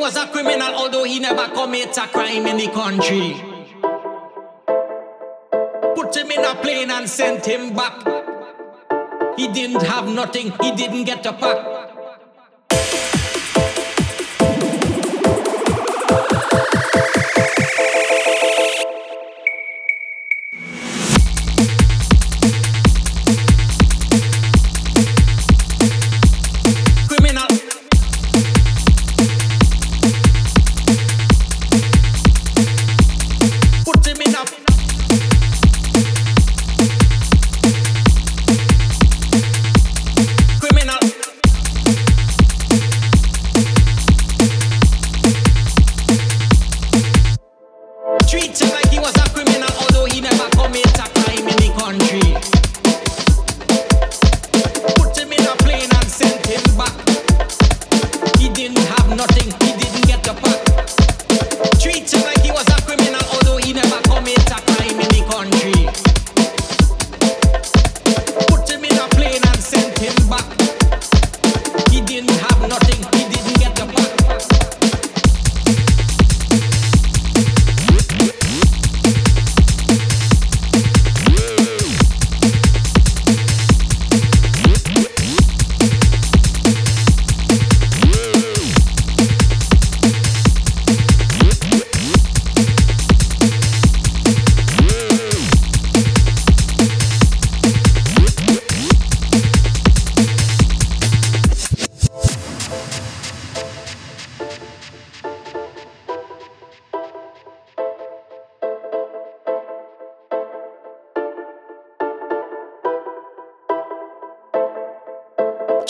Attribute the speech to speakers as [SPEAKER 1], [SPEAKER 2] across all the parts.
[SPEAKER 1] was a criminal, although he never commit a crime in the country. Put him in a plane and sent him back. He didn't have nothing, he didn't get a pack.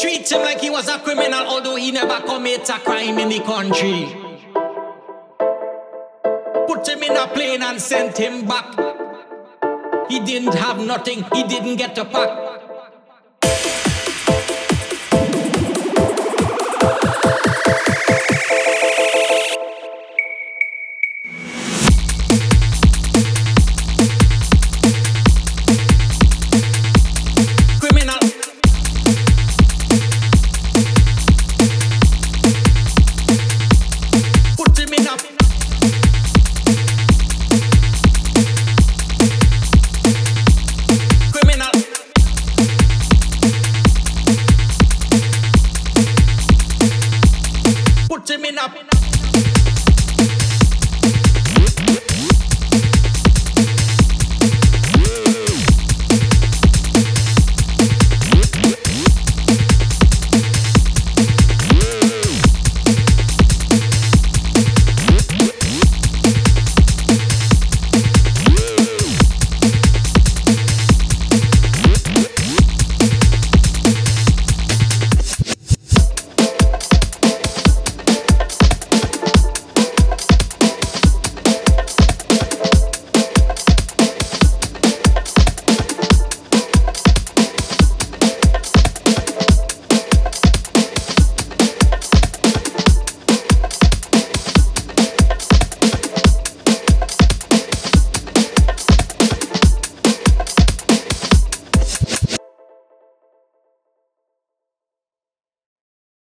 [SPEAKER 1] Treat him like he was a criminal, although he never commit a crime in the country. Put him in a plane and sent him back. He didn't have nothing, he didn't get a pack. Jimmy Nap.